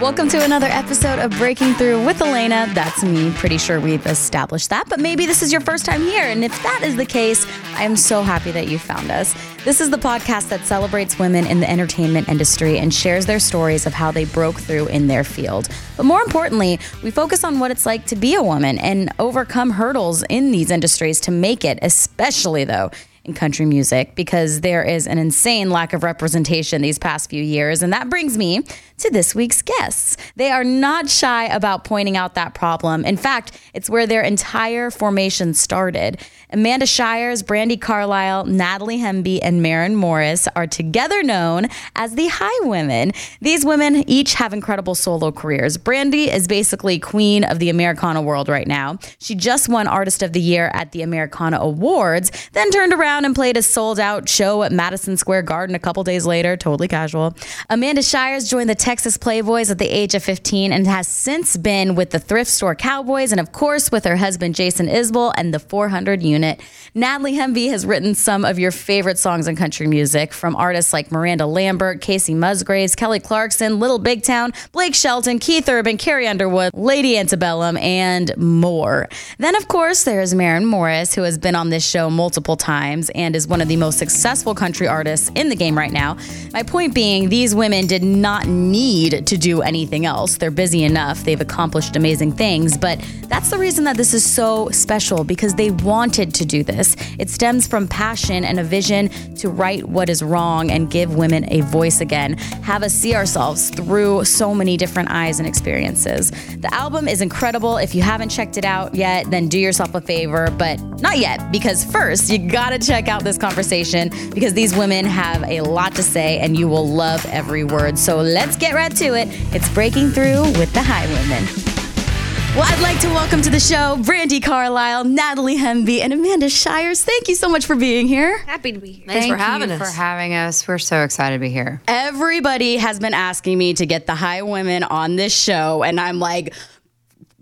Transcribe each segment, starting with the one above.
Welcome to another episode of Breaking Through with Elaina. That's me. Pretty sure we've established that, but maybe this is your first time here. And if that is the case, I am so happy that you found us. This is the podcast that celebrates women in the entertainment industry and shares their stories of how they broke through in their field. But more importantly, we focus on what it's like to be a woman and overcome hurdles in these industries to make it, especially though in country music because there is an insane lack of representation these past few years. And that brings me to this week's guests. They are not shy about pointing out that problem. In fact, it's where their entire formation started. Amanda Shires, Brandi Carlile, Natalie Hemby, and Maren Morris are together known as the Highwomen. These women each have incredible solo careers. Brandi is basically queen of the Americana world right now. She just won Artist of the Year at the Americana Awards, then turned around and played a sold out show at Madison Square Garden a couple days later, totally casual. Amanda Shires joined the Texas Playboys at the age of 15 and has since been with the Thrift Store Cowboys and, of course, with her husband Jason Isbell and the 400 unit. Natalie Hemby has written some of your favorite songs in country music from artists like Miranda Lambert, Kacey Musgraves, Kelly Clarkson, Little Big Town, Blake Shelton, Keith Urban, Carrie Underwood, Lady Antebellum, and more. Then, of course, there's Maren Morris, who has been on this show multiple times and is one of the most successful country artists in the game right now. My point being, these women did not need to do anything else. They're busy enough, they've accomplished amazing things, but that's the reason that this is so special because they wanted to do this. It stems from passion and a vision to right what is wrong and give women a voice again, have us see ourselves through so many different eyes and experiences. The album is incredible. If you haven't checked it out yet, then do yourself a favor, but not yet, because first you gotta check out this conversation because these women have a lot to say and you will love every word. So let's get right to it. It's Breaking Through with the Highwomen. Well, I'd like to welcome to the show Brandi Carlile, Natalie Hemby, and Amanda Shires. Thank you so much for being here. Happy to be here. Thanks Thank for having you us. for having us. We're so excited to be here. Everybody has been asking me to get the Highwomen on this show, and I'm like,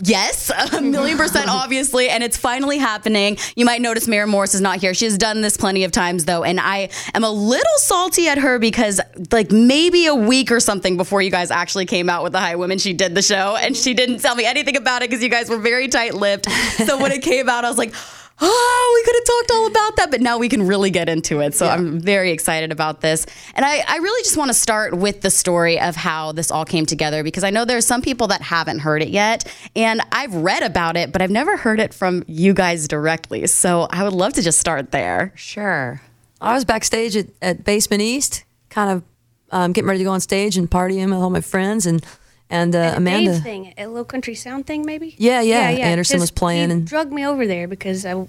Yes, a million percent, obviously, and it's finally happening. You might notice Maren Morris is not here. She has done this plenty of times, though, and I am a little salty at her because, like, maybe a week or something before you guys actually came out with the Highwomen, she did the show, and she didn't tell me anything about it because you guys were very tight-lipped. So when it came out, I was like. Oh, we could have talked all about that, but now we can really get into it. So I'm very excited about this. And I, I really just want to start with the story of how this all came together because I know there's some people that haven't heard it yet. And I've read about it, but I've never heard it from you guys directly. So I would love to just start there. Sure. I was backstage at, at Basement East, kind of um, getting ready to go on stage and partying with all my friends, and and uh, At Amanda. Dave's thing, a low country sound thing, maybe. Yeah, yeah. yeah. Anderson was playing He and- drugged me over there because I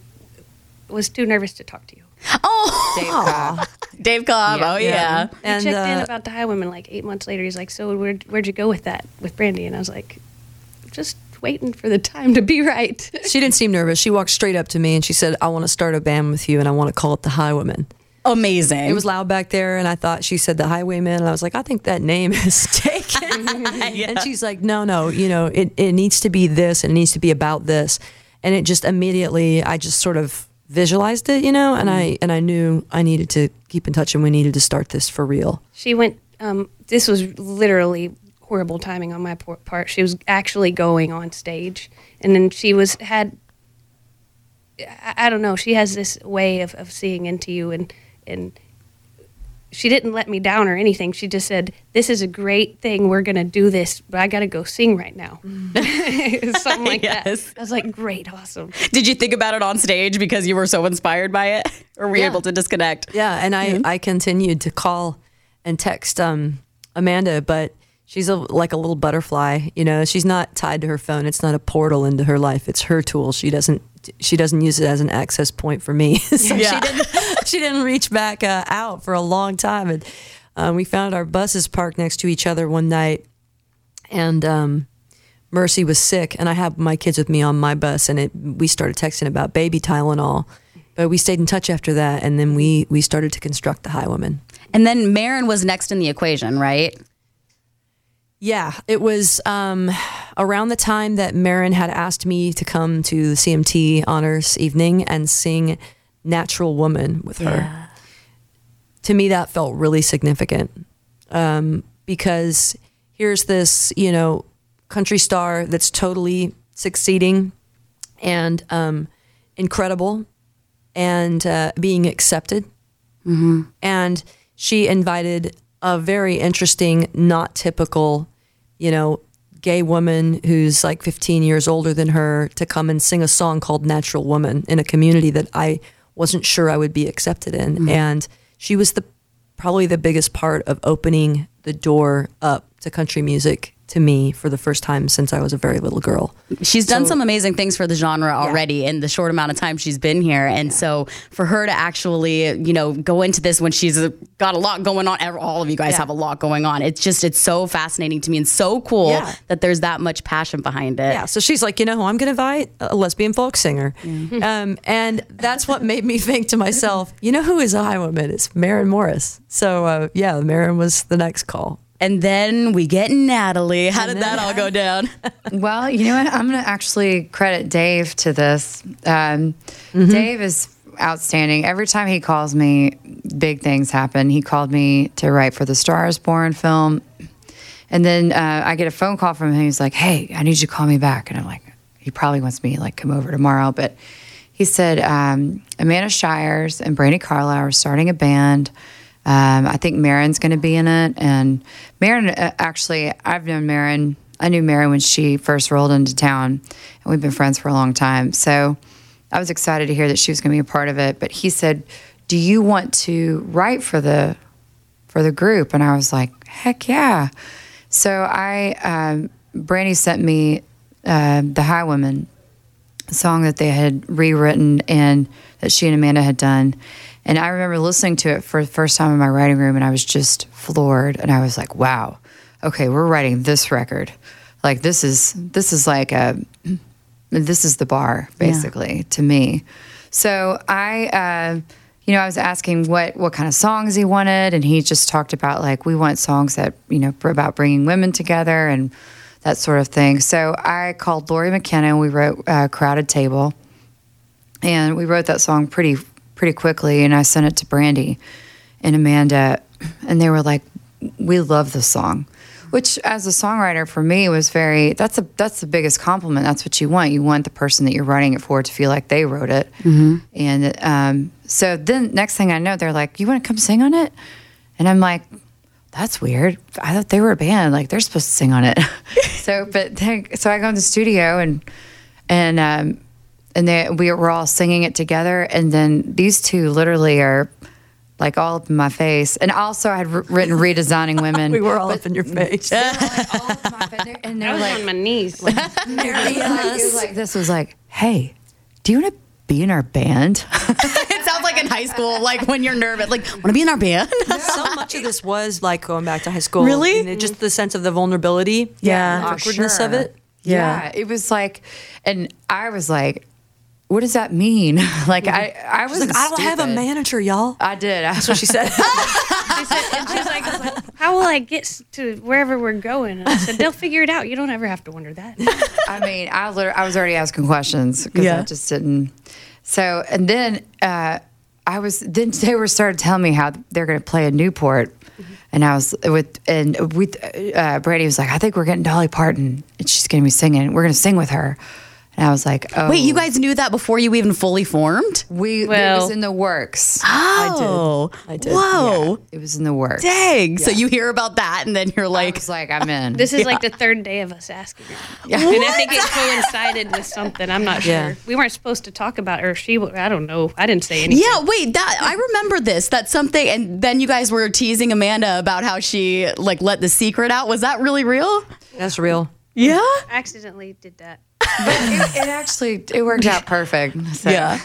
was too nervous to talk to you. Oh, Dave Cobb. Dave Cobb. Yeah. oh, yeah. He And, checked in uh, about the Highwomen like eight months later. He's like, "So where'd, where'd you go with that with Brandi?" And I was like, "Just waiting for the time to be right." She didn't seem nervous. She walked straight up to me and she said, "I want to start a band with you, and I want to call it the Highwomen." Amazing. It was loud back there, and I thought she said the Highwaymen, and I was like, I think that name is taken. And she's like, No, no, you know, it it needs to be this, and it needs to be about this, and it just immediately, I just sort of visualized it, you know, and I and I knew I needed to keep in touch, and we needed to start this for real. she went. Um, this was literally horrible timing on my part. She was actually going on stage, and then she was had. I, I don't know. She has this way of, of seeing into you, and and she didn't let me down or anything. She just said, "This is a great thing. We're gonna do this, but I gotta go sing right now." Something like Yes. that. I was like, "Great, awesome." Did you think about it on stage because you were so inspired by it? Or were you able to disconnect? Yeah, and I I continued to call and text um, Amanda, but she's a, like a little butterfly. You know, she's not tied to her phone. It's not a portal into her life. It's her tool. She doesn't she doesn't use it as an access point for me. so Yeah. she didn't she didn't reach back uh, out for a long time. And uh, we found our buses parked next to each other one night, and um, Mercy was sick, and I had my kids with me on my bus, and it, we started texting about baby Tylenol. But we stayed in touch after that, and then we we started to construct the Highwomen. And then Maren was next in the equation, right? Yeah, it was um, around the time that Maren had asked me to come to the CMT honors evening and sing "Natural Woman" with her. to me, that felt really significant um, because here's this, you know, country star that's totally succeeding and um, incredible and uh, being accepted. And she invited a very interesting, not typical, you know, gay woman who's like 15 years older than her to come and sing a song called Natural Woman in a community that I wasn't sure I would be accepted in. Mm-hmm. And she was the probably the biggest part of opening the door up to country music to me for the first time since I was a very little girl. She's done So- some amazing things for the genre already in the short amount of time she's been here. And so for her to actually, you know, go into this when she's got a lot going on, all of you guys Yeah. have a lot going on. It's just, it's so fascinating to me and so cool Yeah. that there's that much passion behind it. Yeah, so she's like, you know who I'm going to invite? A lesbian folk singer. Um, and that's what made me think to myself, you know who is a high woman? It's Maren Morris. So uh, yeah, Maren was the next call. And then we get Natalie. How did that all go down? Well, you know what? I'm going to actually credit Dave to this. Um, Dave is outstanding. Every time he calls me, big things happen. He called me to write for the Stars Born film. And then uh, I get a phone call from him. He's like, hey, I need you to call me back. And I'm like, he probably wants me to like come over tomorrow. But he said, um, Amanda Shires and Brandi Carlile are starting a band. Um, I think Maren's going to be in it. And Maren, uh, actually, I've known Maren. I knew Maren when she first rolled into town, and we've been friends for a long time. So I was excited to hear that she was going to be a part of it. But he said, "Do you want to write for the for the group?" And I was like, "Heck yeah!" So I, um, Brandi sent me uh, the High Woman song that they had rewritten and that she and Amanda had done. And I remember listening to it for the first time in my writing room, and I was just floored. And I was like, "Wow, okay, we're writing this record. Like this is this is like a this is the bar basically to me." So I, uh, you know, I was asking what what kind of songs he wanted, and he just talked about like we want songs that you know about bringing women together and that sort of thing. So I called Lori McKenna and we wrote uh, "Crowded Table," and we wrote that song pretty pretty quickly. And I sent it to Brandi and Amanda, and they were like, "We love this song." Which, as a songwriter, for me was very. That's a that's the biggest compliment. That's what you want. You want the person that you're writing it for to feel like they wrote it. And um, so then, next thing I know, they're like, "You want to come sing on it?" And I'm like, that's weird. I thought they were a band. Like they're supposed to sing on it. so, but then, so I go in the studio and and um, and they we were all singing it together. And then these two literally are like all up in my face. And also, I had wr- written redesigning women. We were all up in your face. all up in my face. And I they're was like, on my knees. it was like this was like, hey, do you want to be in our band? it sounds like in high school, like when you're nervous, like, want to be in our band? so much of this was like going back to high school. Really? And it- just the sense of the vulnerability. Yeah. The awkwardness of sure. it. Yeah. it was like, and I was like, what does that mean? like, I, I was Like, I don't have a manager, y'all. I did. That's What she said. She said, and she's like, "How will I get to wherever we're going?" And I said, "They'll figure it out. You don't ever have to wonder that." I mean, I, I was already asking questions because Yeah. I just didn't. So, and then uh, I was, then they were started telling me how they're going to play in Newport. And I was with, and with, uh, Brady was like, I think we're getting Dolly Parton and she's going to be singing. We're going to sing with her. And I was like, oh. Wait, you oh. guys knew that before you even fully formed? we, it was in the works. Oh, I did. Whoa. It was in the works. Dang. So you hear about that and then you're I like, was like, I'm in. This is like the third day of us asking Yeah. and I think it coincided with something. I'm not sure. We weren't supposed to talk about her. She, w- I don't know. I didn't say anything. yeah, wait, that I remember this. That's something and then you guys were teasing Amanda about how she like let the secret out. Was that really real? That's real. Yeah. I accidentally did that. It, it actually, it worked out perfect. So. Yeah.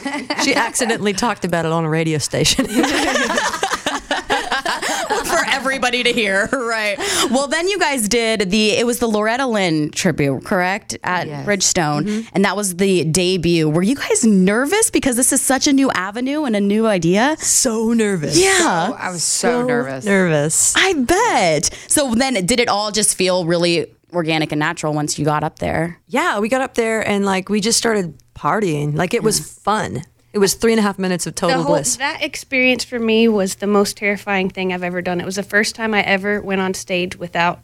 She accidentally talked about it on a radio station. for everybody to hear, right? Well, then you guys did the it was the Loretta Lynn tribute, correct, at Yes. Bridgestone, mm-hmm. and that was the debut. Were you guys nervous because this is such a new avenue and a new idea? so nervous. Yeah, oh, I was so, nervous. Nervous. I bet. So then, did it all just feel really organic and natural once you got up there? Yeah, we got up there and like we just started partying. Like it was fun. It was three and a half minutes of total the whole, bliss. that experience for me was the most terrifying thing I've ever done. It was the first time I ever went on stage without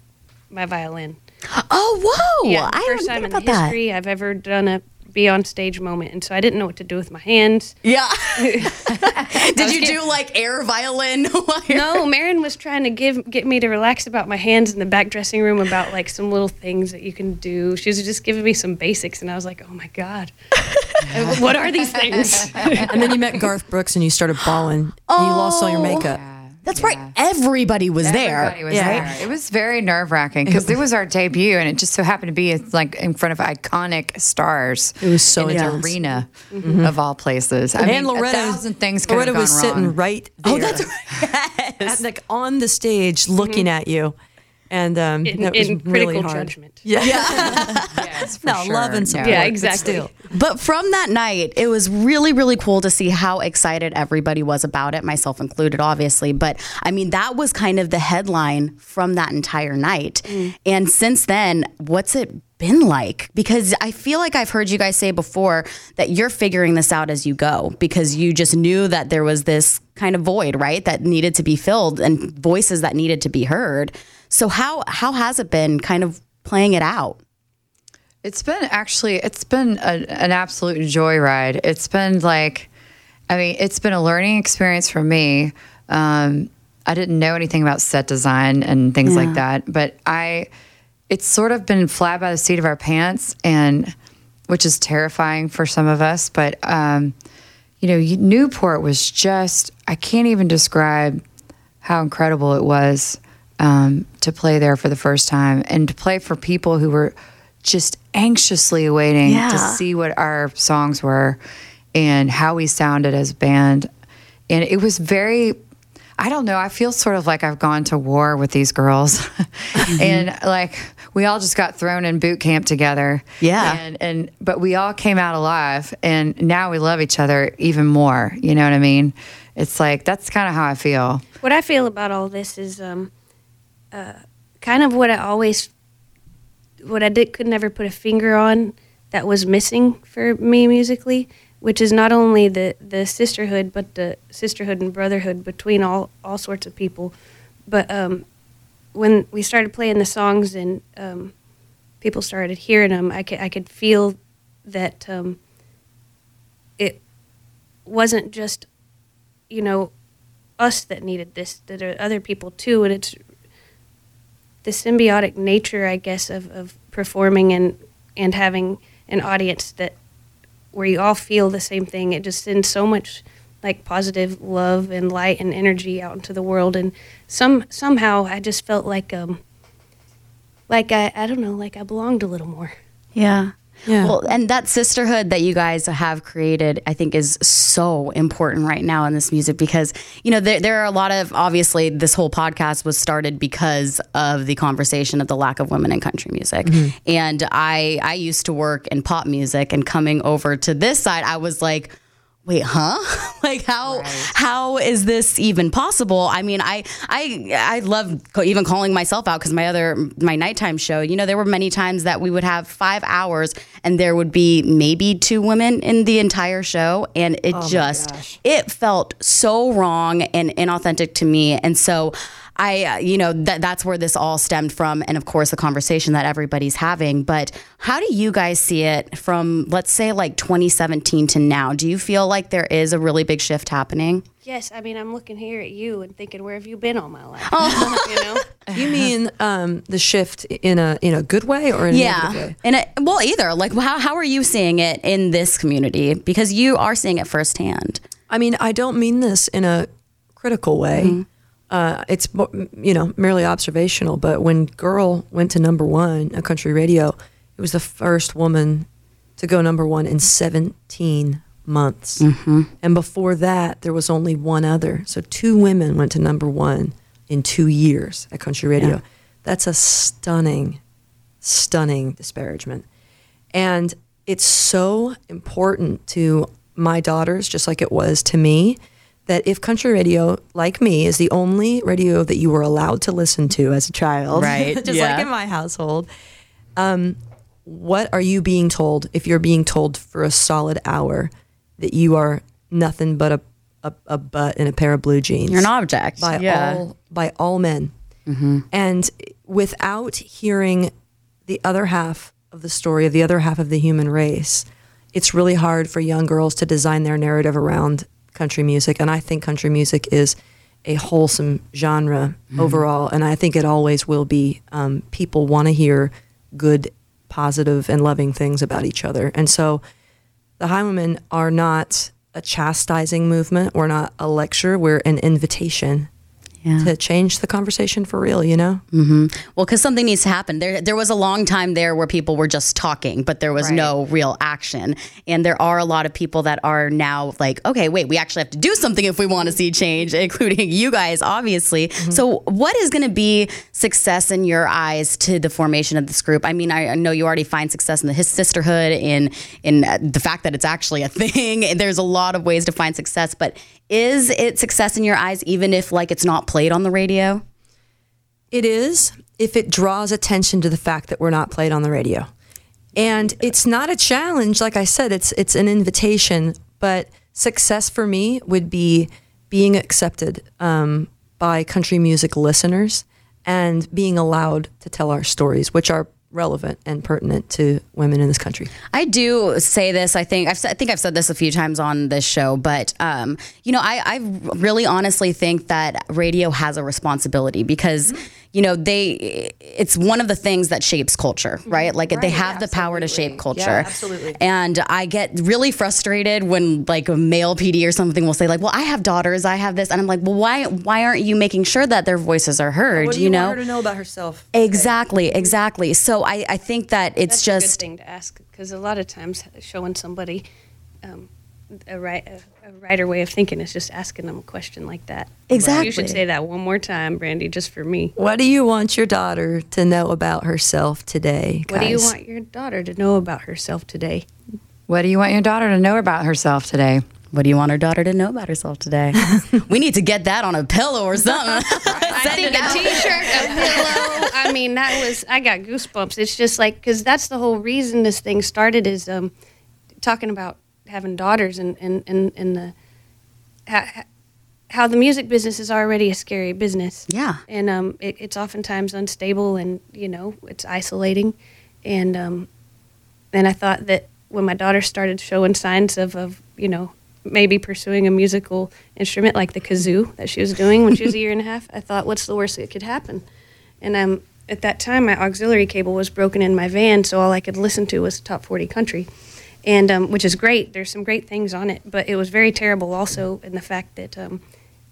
my violin. Oh, whoa! Yeah, the I first time think in about that. history I've ever done a be on stage moment, and so I didn't know what to do with my hands. Yeah. Did you do like air violin? while No, Maren was trying to give get me to relax about my hands in the back dressing room about like some little things that you can do. She was just giving me some basics, and I was like, "Oh my god, what are these things?" and then you met Garth Brooks and you started bawling and you lost all your makeup. That's right. Everybody was there. Everybody there. was Yeah. there. It was very nerve wracking because it was our debut, and it just so happened to be like in front of iconic stars. It was so in an arena mm-hmm. of all places. I and mean, Loretta, a thousand things Loretta was wrong. sitting right oh, there. Oh, that's right. at, like on the stage looking mm-hmm. at you. And um, In, that was in really critical hard. judgment. Yeah. Yes, for no, sure. love and No. support. Yeah, exactly. still. But from that night, it was really, really cool to see how excited everybody was about it, myself included, obviously. But I mean, that was kind of the headline from that entire night. And since then, what's it been like? Because I feel like I've heard you guys say before that you're figuring this out as you go because you just knew that there was this kind of void, right? That needed to be filled and voices that needed to be heard. So how how has it been kind of playing it out? It's been actually, it's been a, an absolute joyride. It's been like, I mean, it's been a learning experience for me. Um, I didn't know anything about set design and things like that, but I, it's sort of been fly by the seat of our pants, and which is terrifying for some of us. But um, you know, Newport was just, I can't even describe how incredible it was um, to play there for the first time and to play for people who were just anxiously awaiting Yeah. to see what our songs were and how we sounded as a band. And it was very, I don't know, I feel sort of like I've gone to war with these girls. and like, we all just got thrown in boot camp together. Yeah. And, and, but we all came out alive and now we love each other even more. You know what I mean? It's like, that's kind of how I feel. what I feel about all this is um, uh, kind of what I always, what I did could never put a finger on that was missing for me musically, which is not only the the sisterhood, but the sisterhood and brotherhood between all all sorts of people. But um, when we started playing the songs and um, people started hearing them, I could I could feel that um, it wasn't just you know us that needed this that are other people too and it's the symbiotic nature i guess of, of performing and and having an audience that where you all feel the same thing. It just sends so much like positive love and light and energy out into the world. And some somehow i just felt like um like i i don't know like i belonged a little more. Yeah. Yeah. Well, and that sisterhood that you guys have created, I think, is so important right now in this music because, you know, there, there are a lot of, obviously, this whole podcast was started because of the conversation of the lack of women in country music. Mm-hmm. And I, I used to work in pop music and coming over to this side, I was like, wait huh? Like how how is this even possible? I mean i i i love even calling myself out because my other my nighttime show you know there were many times that we would have five hours and there would be maybe two women in the entire show and it oh just it felt so wrong and inauthentic to me. And so I, uh, you know, that that's where this all stemmed from, and of course the conversation that everybody's having. But how do you guys see it from, let's say, like 2017 to now? Do you feel like there is a really big shift happening? yes i mean i'm looking here at you and thinking where have you been all my life you know you mean um, the shift in a in a good way or in a negative Yeah, way? and it, well, either. Like, how how are you seeing it in this community? Because you are seeing it firsthand. I mean, I don't mean this in a critical way. Uh, it's you know merely observational. But when "Girl" went to number one on country radio, it was the first woman to go number one in 17 months. And before that, there was only one other. So two women went to number one in two years at country radio. Yeah. That's a stunning, stunning disparagement. And it's so important to my daughters, just like it was to me, that if country radio, like me, is the only radio that you were allowed to listen to as a child, Right, just yeah. like in my household, um, what are you being told if you're being told for a solid hour that you are nothing but a, a, a butt and a pair of blue jeans. You're an object. by yeah. all by all men. And without hearing the other half of the story of the other half of the human race, it's really hard for young girls to design their narrative around country music. And I think country music is a wholesome genre overall, and I think it always will be. Um, people want to hear good, positive, and loving things about each other, and so the Highwomen are not a chastising movement. We're not a lecture. We're an invitation Yeah. to change the conversation for real. You know. Well, because something needs to happen. There, there was a long time there where people were just talking, but there was Right. no real action. And there are a lot of people that are now like, okay, wait, we actually have to do something if we want to see change, including you guys, obviously. So, what is going to be success in your eyes to the formation of this group? I mean, I I know you already find success in the his sisterhood, in in uh, the fact that it's actually a thing. There's a lot of ways to find success, but is it success in your eyes, even if like it's not played on the radio? It is if it draws attention to the fact that we're not played on the radio. And it's not a challenge, like I said, it's it's an invitation. But success for me would be being accepted um, by country music listeners and being allowed to tell our stories, which are relevant and pertinent to women in this country. I do say this. I think I've said, I think I've said this a few times on this show, but um, you know, I, I really honestly think that radio has a responsibility because you know they it's one of the things that shapes culture, right? Like they have the power to shape culture. Yeah, absolutely. And I get really frustrated when like a male PD or something will say like, "Well, I have daughters, I have this," and I'm like, "Well, why why aren't you making sure that their voices are heard?" What do you, know. want her to know about herself? Exactly, exactly. So I, I think that it's That's a good just thing to ask because a lot of times showing somebody um, a right a, a righter way of thinking is just asking them a question like that. Exactly. You should say that one more time, Brandi, just for me. What do you want your daughter to know about herself today? What do you want your daughter to know about herself today? What do you want your daughter to know about herself today? What do you want our daughter to know about herself today? we need to get that on a pillow or something. I think a T-shirt, a pillow. I mean, that was I got goosebumps. It's just like because that's the whole reason this thing started is um, talking about having daughters and and and, and the how, how the music business is already a scary business. Yeah. and um, it, it's oftentimes unstable and you know it's isolating, and um, and I thought that when my daughter started showing signs of of you know maybe pursuing a musical instrument like the kazoo that she was doing when she was a year and a half, I thought, what's the worst that could happen? And um, at that time, my auxiliary cable was broken in my van, so all I could listen to was top 40 country, and um, which is great. There's some great things on it, but it was very terrible also in the fact that um,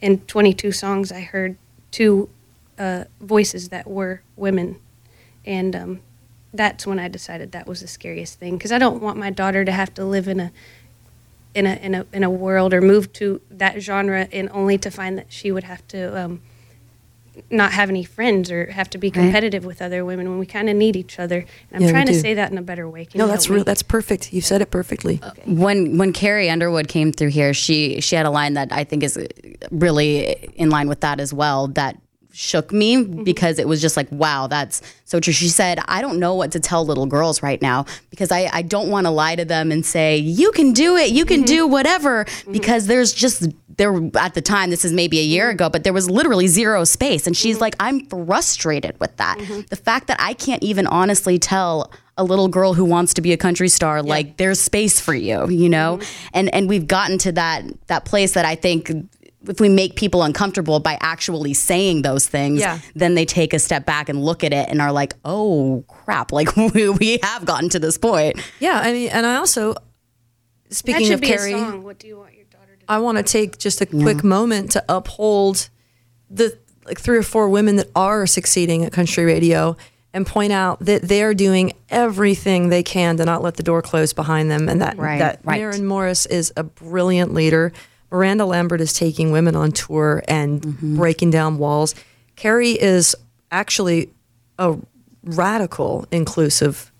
in 22 songs I heard two uh, voices that were women, and um, that's when I decided that was the scariest thing because I don't want my daughter to have to live in a in a in a in a world or move to that genre and only to find that she would have to um, not have any friends or have to be competitive with other women when we kind of need each other. And I'm Yeah, trying to say that in a better way. Can No, you that's real. That's perfect. You said it perfectly. Uh, when when Carrie Underwood came through here, she she had a line that I think is uh, really in line with that as well. That shook me mm-hmm. because it was just like, wow, that's so true. She said, I don't know what to tell little girls right now because I, I don't want to lie to them and say, you can do it, you can mm-hmm. do whatever, mm-hmm. because there's just there at the time, this is maybe a year mm-hmm. ago, but there was literally zero space. And she's mm-hmm. like, I'm frustrated with that. Mm-hmm. The fact that I can't even honestly tell a little girl who wants to be a country star like there's space for you you know and and we've gotten to that that place that i think if we make people uncomfortable by actually saying those things Yeah. then they take a step back and look at it and are like oh crap like we, we have gotten to this point Yeah, I mean, and I also, speaking of be Carrie, song. What do you want your daughter to do? I want to take just a quick moment to uphold the like three or four women that are succeeding at country radio and point out that they're doing everything they can to not let the door close behind them and that Right, that right. Maren Morris is a brilliant leader. Miranda Lambert is taking women on tour and Mm-hmm. breaking down walls. Carrie is actually a radical inclusive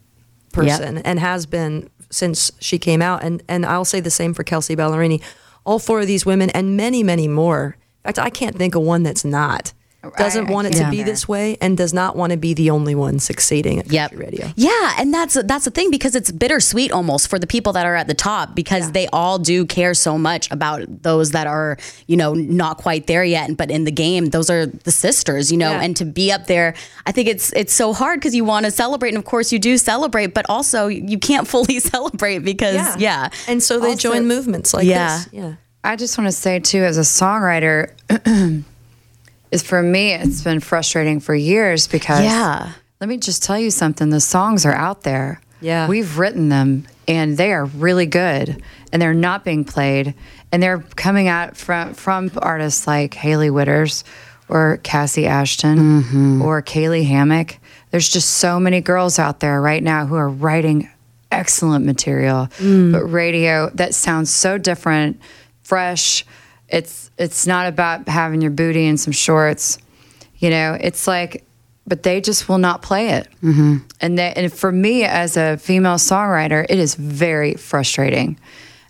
person and has been since she came out. And and I'll say the same for Kelsea Ballerini. All four of these women and many, many more. In fact, I can't think of one that's not. Doesn't I want it to be this way and does not want to be the only one succeeding at Yep. country radio. Yeah, and that's that's the thing because it's bittersweet almost for the people that are at the top because they all do care so much about those that are you know not quite there yet. But in the game, those are the sisters, you know. Yeah. And to be up there, I think it's it's so hard because you want to celebrate, and of course you do celebrate, but also you can't fully celebrate because yeah, And so they Also- join movements like Yeah. this. Yeah. I just want to say too, as a songwriter, is for me, it's been frustrating for years because Yeah. Let me just tell you something. The songs are out there. Yeah. We've written them and they are really good and they're not being played and they're coming out from from artists like Hailey Whitters or Kassi Ashton mm-hmm. or Caylee Hammack. There's just so many girls out there right now who are writing excellent material, mm. but radio that sounds so different, fresh. It's it's not about having your booty and some shorts. You know, it's like, but they just will not play it. Mm-hmm. And they, and for me as a female songwriter, it is very frustrating.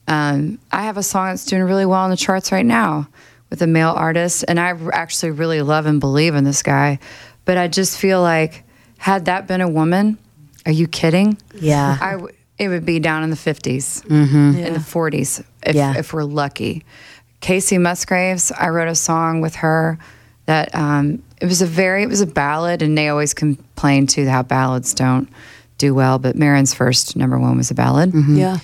Um, I have a song that's doing really well on the charts right now with a male artist, and I actually really love and believe in this guy. But I just feel like, had that been a woman, are you kidding? Yeah. I w- it would be down in the 50s, in the 40s, if, Yeah. if we're lucky. Kacey Musgraves, I wrote a song with her that um, it was a very, it was a ballad, and they always complain too how ballads don't do well. But Maren's first number one was a ballad. Yeah.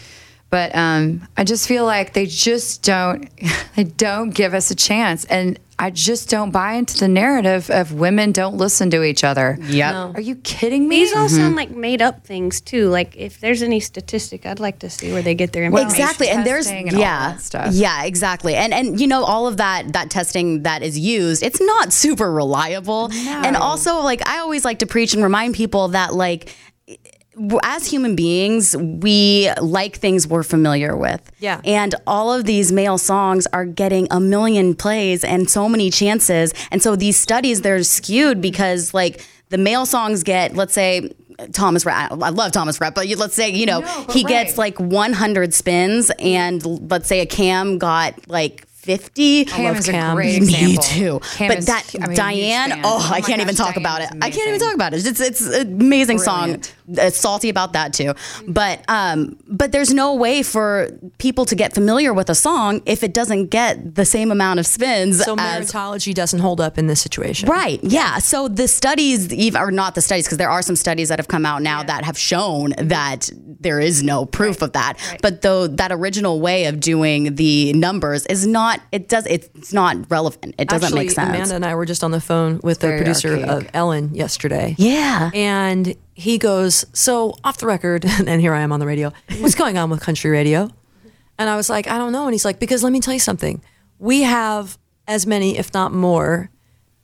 But um, I just feel like they just don't they don't give us a chance, and I just don't buy into the narrative of women don't listen to each other. Yep. No. Are you kidding me? These all mm-hmm. sound like made up things too. Like if there's any statistic, I'd like to see where they get their information. exactly and there's testing and all yeah that stuff. yeah exactly and and you know all of that that testing that is used it's not super reliable and also like i always like to preach and remind people that like w- as human beings, we like things we're familiar with. Yeah. And all of these male songs are getting a million plays and so many chances. And so these studies, they're skewed because, like, the male songs get, let's say, Thomas Rhett. I love Thomas Rhett, but let's say, you know, No, he gets like 100 spins, and let's say a Cam got like 50. Cam love is a Cam. great Me too. Cam but is- that I mean, Diane, oh, Oh I can't even gosh, talk about it. Diane's I can't even talk about it. It's it's an amazing Brilliant. song. It's salty about that too. But um, but there's no way for people to get familiar with a song if it doesn't get the same amount of spins So as meritology doesn't hold up in this situation. Right. Yeah. So the studies, ev- or not the studies, because there are some studies that have come out now that have shown that there is no proof of that. But though that original way of doing the numbers is not, it does, it's not relevant. It doesn't Actually, make sense. Amanda and I were just on the phone with the producer archaic. of Ellen yesterday. yeah. And he goes, So off the record, and here I am on the radio. What's going on with country radio? And I was like, I don't know. And he's like, Because let me tell you something. We have as many, if not more,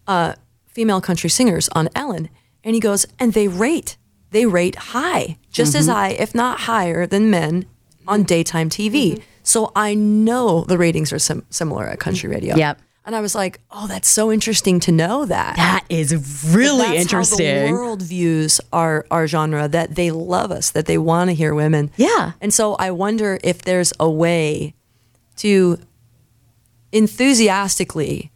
uh, female country singers on Ellen. And he goes, And they rate, they rate high, just as high, if not higher than men on daytime TV. So I know the ratings are sim- similar at country radio. Yep. And I was like, Oh, that's so interesting to know that. that is really That's How the world views our our genre that they love us, that they want to hear women. Yeah. And so I wonder if there's a way to enthusiastically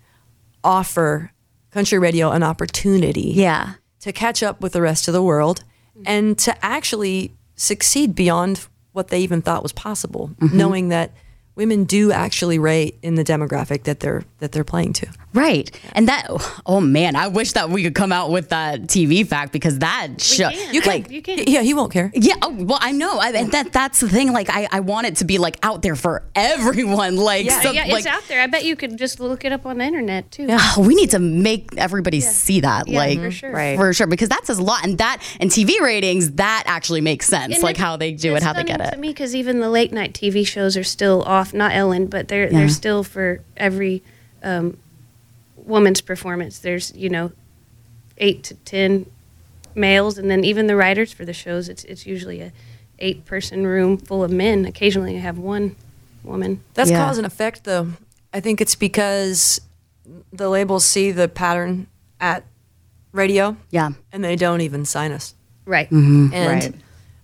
offer country radio an opportunity yeah. to catch up with the rest of the world and to actually succeed beyond what they even thought was possible, Mm-hmm. knowing that women do actually rate in the demographic that they're that they're playing to. Right. And that, oh man, I wish that we could come out with that TV fact because that show. You can, like, You can. yeah, he won't care. Yeah, oh, well, I know, I, and that that's the thing. Like, I, I want it to be like out there for everyone. Like, Yeah, so, yeah, like, it's out there. I bet you could just look it up on the internet too. oh, we need to make everybody see that, Yeah, like, for sure. Right. for sure, because that says a lot. And that and TV ratings, that actually makes sense. And like it- how they do it, how they get it. To me, because even the late night TV shows are still off. Not Ellen, but they're Yeah. they're still for every um, woman's performance. There's you know eight to ten males, and then even the writers for the shows. It's it's usually a eight person room full of men. Occasionally, you have one woman. That's Yeah. cause and effect, though. I think it's because the labels see the pattern at radio, Yeah. and they don't even sign us. Right. Mm-hmm. And Right.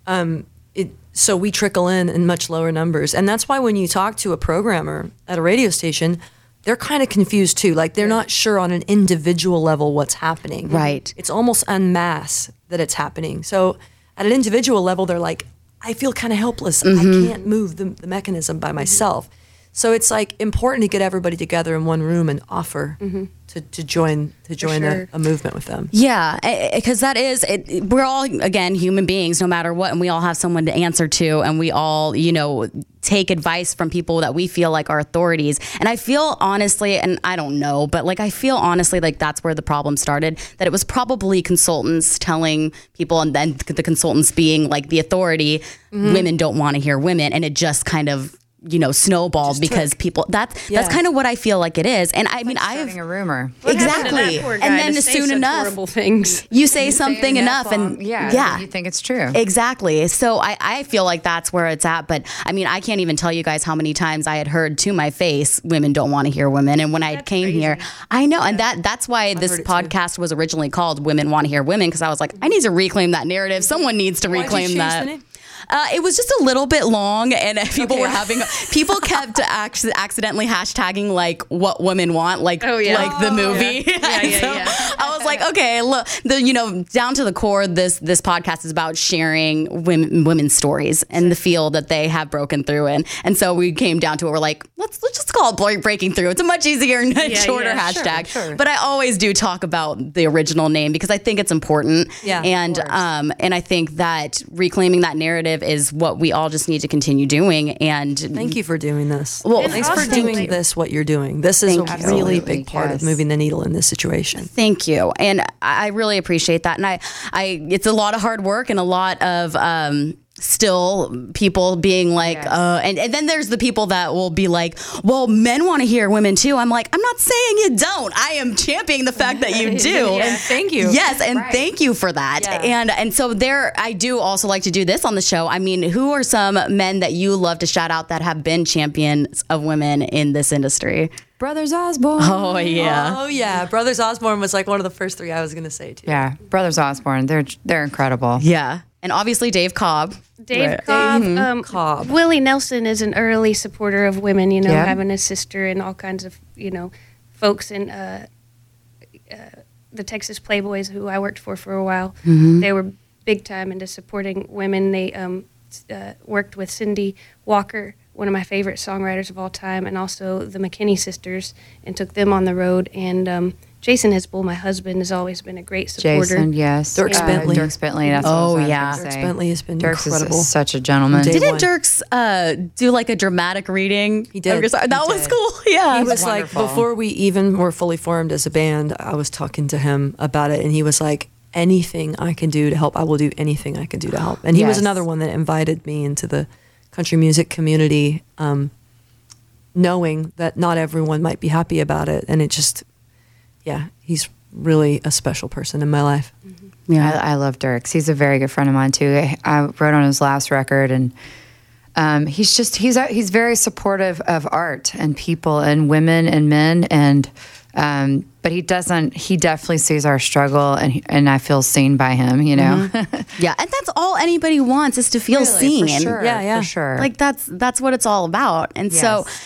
um, it, so we trickle in in much lower numbers, and that's why when you talk to a programmer at a radio station, they're kind of confused too. Like they're not sure on an individual level what's happening. Right. It's almost en masse that it's happening. So at an individual level, they're like, I feel kind of helpless. Mm-hmm. I can't move the, the mechanism by myself. So it's like important to get everybody together in one room and offer mm-hmm. to, to join to join a, sure. a movement with them. Yeah, eh, eh, because that is it, we're all again human beings, no matter what, and we all have someone to answer to, and we all you know take advice from people that we feel like are authorities. And I feel honestly, and I don't know, but like I feel honestly like that's where the problem started. That it was probably consultants telling people, and then the consultants being like the authority. Mm-hmm. Women don't want to hear women, and it just kind of you know snowballed because people that's that's kind of what I feel like it is. And I mean I've a rumor. What happened to that exactly, poor and then to as say soon such enough things. you say something enough, long- and yeah, yeah. you think it's true. Exactly. So I, I feel like that's where it's at. But I mean, I can't even tell you guys how many times I had heard to my face, women don't want to hear women. And when I came crazy. here, I know. And that that's why this heard it too. podcast was originally called Women Want to Hear Women, because I was like, I need to reclaim that narrative. Someone needs to Why'd you reclaim change that. Uh, it was just a little bit long, and people were having people kept ac- accidentally hashtagging like what women want, like Oh, yeah. like the movie. Yeah, yeah, So yeah. I was like, okay, look, the you know down to the core, this this podcast is about sharing women women's stories and the field that they have broken through in, and so we came down to it. We're like, let's let's just call it breaking through. It's a much easier and shorter yeah, hashtag. sure. But I always do talk about the original name because I think it's important. Yeah, and um, and I think that reclaiming that narrative is what we all just need to continue doing. And Thank you for doing this. Well, And thanks for doing like- this. What you're doing. This is Thank a you. really Absolutely, big part yes. of moving the needle in this situation. Thank you, and I really appreciate that. And I, I, it's a lot of hard work and a lot of um, still people being like, Yes. uh, and and then there's the people that will be like, well, men want to hear women too. I'm like, I'm not saying you don't. I am championing the fact that you do. And thank you. Yes, and Right. thank you for that. Yeah. And and so there, I do also like to do this on the show. I mean, who are some men that you love to shout out that have been champions of women in this industry? Brothers Osborne. Oh yeah. Oh yeah, Brothers Osborne was like one of the first three I was going to say too. Yeah, Brothers Osborne. They're they're incredible. Yeah. And obviously Dave Cobb. Dave Right. Cobb, Mm-hmm. um, Cobb. Willie Nelson is an early supporter of women. You know, Yeah. having a sister and all kinds of you know folks in uh, uh, the Texas Playboys who I worked for for a while. Mm-hmm. They were big time into supporting women. They um, uh, worked with Cindy Walker, one of my favorite songwriters of all time, and also the McKinney sisters, and took them on the road. And um, Jason Isbell, my husband, has always been a great supporter. Jason, yes. Dierks Bentley. Dierks Bentley. That's Oh, what I was yeah. gonna Dirk. Bentley has been Dirk's is such a gentleman. Day Didn't one. Dierks uh, do like a dramatic reading? He did. Your song? That He was did. cool. Yeah. He was wonderful. like before we even were fully formed as a band. I was talking to him about it, and he was like, "Anything I can do to help, I will do anything I can do to help." And he was another one that invited me into the country music community, um, knowing that not everyone might be happy about it, and it just, yeah, he's really a special person in my life. yeah. I, I love Dierks. He's a very good friend of mine too. I, I wrote on his last record, and um, he's just he's he's very supportive of art and people and women and men, and um, but he doesn't. He definitely sees our struggle, and he- and I feel seen by him. You know, yeah. And that's all anybody wants is to feel Really, seen. for sure, Yeah, yeah. for sure. Like that's that's what it's all about. And so Yes.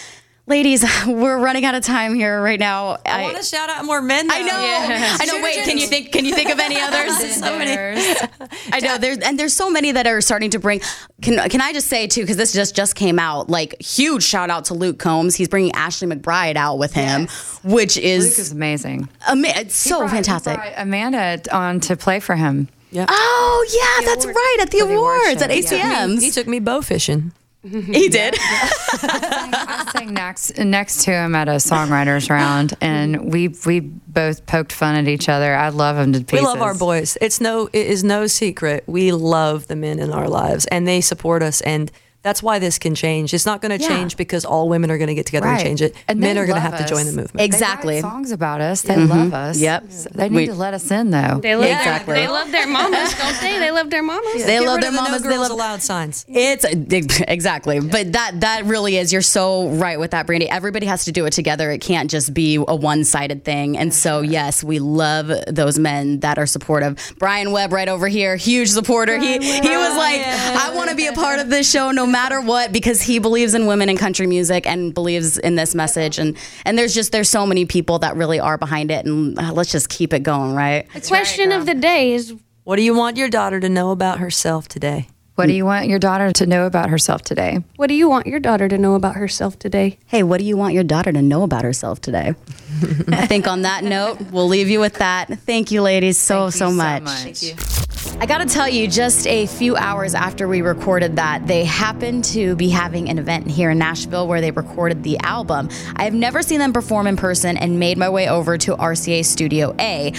Ladies, we're running out of time here right now. I, want to shout out more men. I know. I know. Wait, can you think? Can you think of any others? so many. I know. There's and there's so many that are starting to bring. Can Can I just say too? Because this just just came out. Like huge shout out to Luke Combs. He's bringing Ashley McBryde out with him, which Luke is, is amazing. ama- it's so Brought- fantastic. Amanda on to play for him. Yeah. Oh yeah, that's right at the For the award awards at show, yeah. ACMs. He took me bow fishing. He did. I sang next next to him at a songwriters round, and we we both poked fun at each other. I love him to pieces. We love our boys. It's no, it is no secret. We love the men in our lives, and they support us. And that's why this can change. It's not going to Yeah. change because all women are going to get together Right. and change it. And men are going to love have to join the movement. Exactly. write songs about us. They mm-hmm. love us. Yep. So they need We- to let us in, though. They love Exactly. their they love their mamas, don't they? They love their mamas. They Get love rid their of the mamas. No they girls love allowed signs. It's exactly, but that that really is. You're so right with that, Brandi. Everybody has to do it together. It can't just be a one sided thing. And so, yes, we love those men that are supportive. Brian Webb, right over here, huge supporter. he he was like, I want to be a part of this show, no matter what because he believes in women in country music and believes in this message and and there's just there's so many people that really are behind it and uh, let's just keep it going, right? The question of the day is What do you want your daughter to know about herself today? What do you want your daughter to know about herself today? what do you want your daughter to know about herself today? Hey, what do you want your daughter to know about herself today? I think on that note, we'll leave you with that. Thank you ladies so so much. I got to tell you, just a few hours after we recorded that, they happened to be having an event here in Nashville where they recorded the album. I have never seen them perform in person and made my way over to RCA Studio A.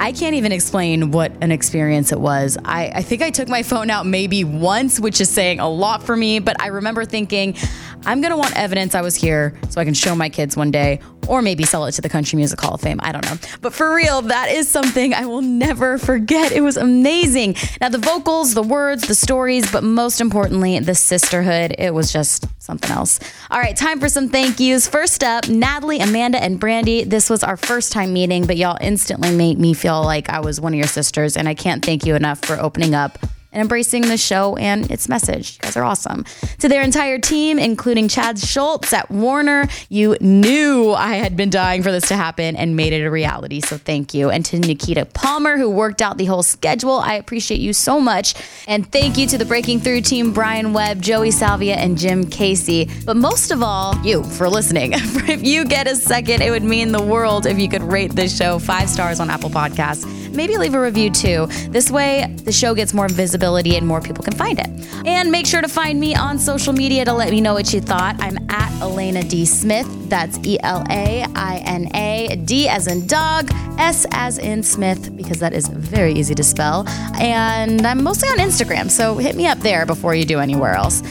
I can't even explain what an experience it was. I, I think I took my phone out maybe once, which is saying a lot for me, but I remember thinking, I'm gonna want evidence I was here so I can show my kids one day, or maybe sell it to the Country Music Hall of Fame. I don't know. But for real, that is something I will never forget. It was amazing. Now, the vocals, the words, the stories, but most importantly, the sisterhood. It was just something else. All right, time for some thank yous. First up, Natalie, Amanda, and Brandi. This was our first time meeting, but y'all instantly made me feel like I was one of your sisters, and I can't thank you enough for opening up and embracing the show and its message. You guys are awesome. To their entire team, including Chad Schultz at Warner, you knew I had been dying for this to happen and made it a reality. So thank you. And to Nikita Palmer, who worked out the whole schedule, I appreciate you so much. And thank you to the Breaking Through team, Brian Webb, Joey Salvia, and Jim Casey. But most of all, you for listening. if you get a second, it would mean the world if you could rate this show five stars on Apple Podcasts. Maybe leave a review too. This way, the show gets more visibility and more people can find it. And make sure to find me on social media to let me know what you thought. I'm at Elaina D. Smith. That's E L A I N A, D as in dog, S as in Smith, because that is very easy to spell. And I'm mostly on Instagram, so hit me up there before you do anywhere else.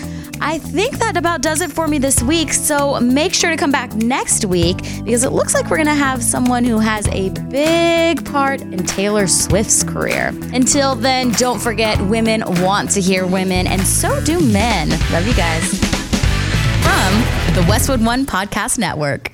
I think that about does it for me this week. So make sure to come back next week because it looks like we're going to have someone who has a big part in Taylor Swift's career. Until then, don't forget women want to hear women, and so do men. Love you guys. From the Westwood One Podcast Network.